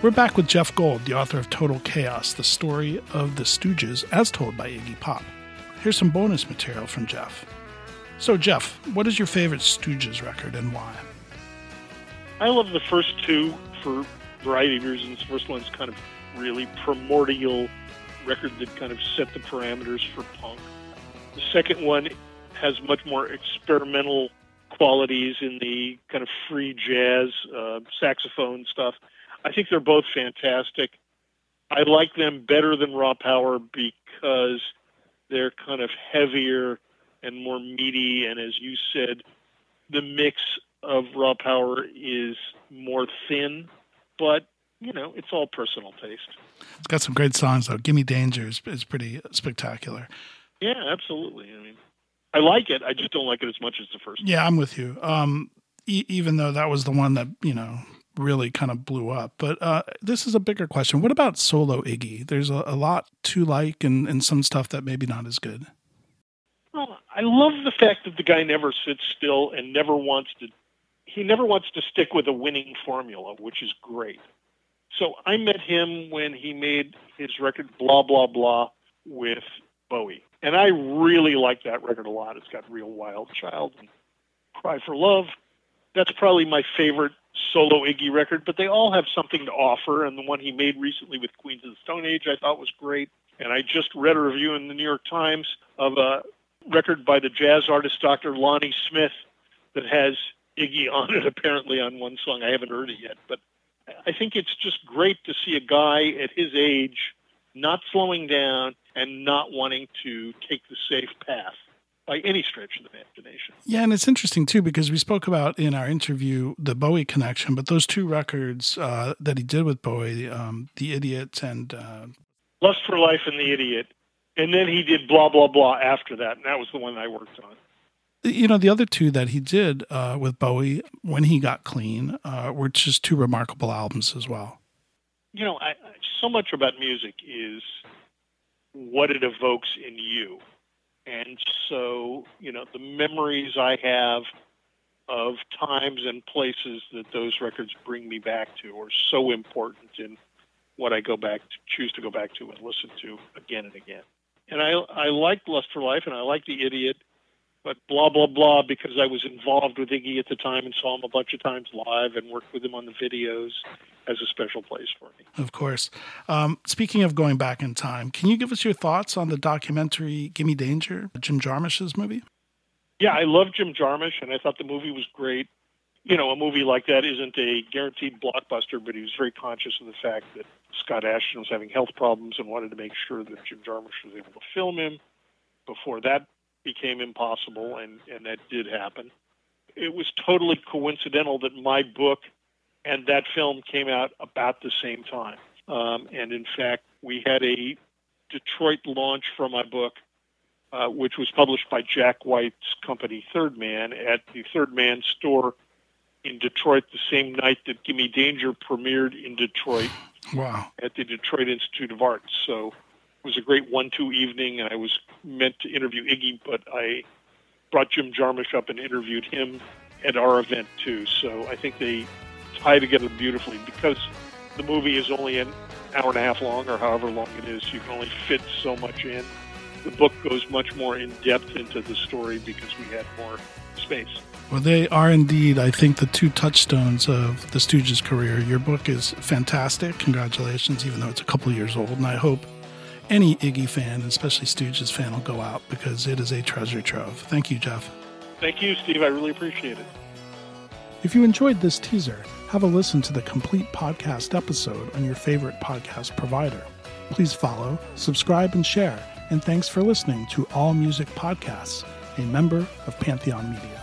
We're back with Jeff Gold, the author of Total Chaos, the story of the Stooges as told by Iggy Pop. Here's some bonus material from Jeff. So, Jeff, what is your favorite Stooges record and why? I love the first two for variety of reasons. The first one's kind of really primordial record that kind of set the parameters for punk. The second one has much more experimental qualities in the kind of free jazz, uh, saxophone stuff. I think they're both fantastic. I like them better than Raw Power because they're kind of heavier and more meaty, and as you said, the mix of Raw Power is more thin, but you know, it's all personal taste. It's got some great songs though. "Gimme Danger" is, is pretty spectacular. Yeah, absolutely. I mean, I like it. I just don't like it as much as the first. Yeah, I'm with you. Um, e- even though that was the one that you know really kind of blew up. But uh, this is a bigger question. What about solo Iggy? There's a, a lot to like and, and some stuff that maybe not as good. Well, I love the fact that the guy never sits still and never wants to. He never wants to stick with a winning formula, which is great. So I met him when he made his record Blah Blah Blah with Bowie. And I really like that record a lot. It's got Real Wild Child and Cry for Love. That's probably my favorite solo Iggy record, but they all have something to offer. And the one he made recently with Queens of the Stone Age I thought was great. And I just read a review in the New York Times of a record by the jazz artist Dr. Lonnie Smith that has Iggy on it, apparently, on one song. I haven't heard it yet, but I think it's just great to see a guy at his age not slowing down and not wanting to take the safe path by any stretch of the imagination. Yeah, and it's interesting too because we spoke about in our interview the Bowie connection, but those two records uh, that he did with Bowie, um, "The Idiot" and uh, "Lust for Life" and "The Idiot," and then he did "Blah Blah Blah" after that, and that was the one I worked on. You know, the other two that he did uh, with Bowie when he got clean uh, were just two remarkable albums as well. You know, I, so much about music is what it evokes in you. And so, you know, the memories I have of times and places that those records bring me back to are so important in what I go back to, choose to go back to and listen to again and again. And I, I like Lust for Life and I like The Idiot but blah blah blah because I was involved with Iggy at the time and saw him a bunch of times live and worked with him on the videos as a special place for me. Of course. Um, speaking of going back in time, can you give us your thoughts on the documentary "Gimme Danger," Jim Jarmusch's movie? Yeah, I love Jim Jarmusch, and I thought the movie was great. You know, a movie like that isn't a guaranteed blockbuster, but he was very conscious of the fact that Scott Asheton was having health problems and wanted to make sure that Jim Jarmusch was able to film him. Before that became impossible, and, and that did happen. It was totally coincidental that my book and that film came out about the same time. Um, and in fact, we had a Detroit launch for my book, uh, which was published by Jack White's company, Third Man, at the Third Man store in Detroit the same night that Gimme Danger premiered in Detroit. Wow. At the Detroit Institute of Arts. So was a great one-two evening, and I was meant to interview Iggy, but I brought Jim Jarmusch up and interviewed him at our event too. So I think they tie together beautifully because the movie is only an hour and a half long, or however long it is. You can only fit so much in. The book goes much more in depth into the story because we had more space. Well, they are indeed, I think, the two touchstones of the Stooges' career. Your book is fantastic. Congratulations, even though it's a couple years old. And I hope any Iggy fan, especially Stooges fan, will go out because it is a treasure trove. Thank you, Jeff. Thank you, Steve. I really appreciate it. If you enjoyed this teaser, have a listen to the complete podcast episode on your favorite podcast provider. Please follow, subscribe, and share. And thanks for listening to All Music Podcasts, a member of Pantheon Media.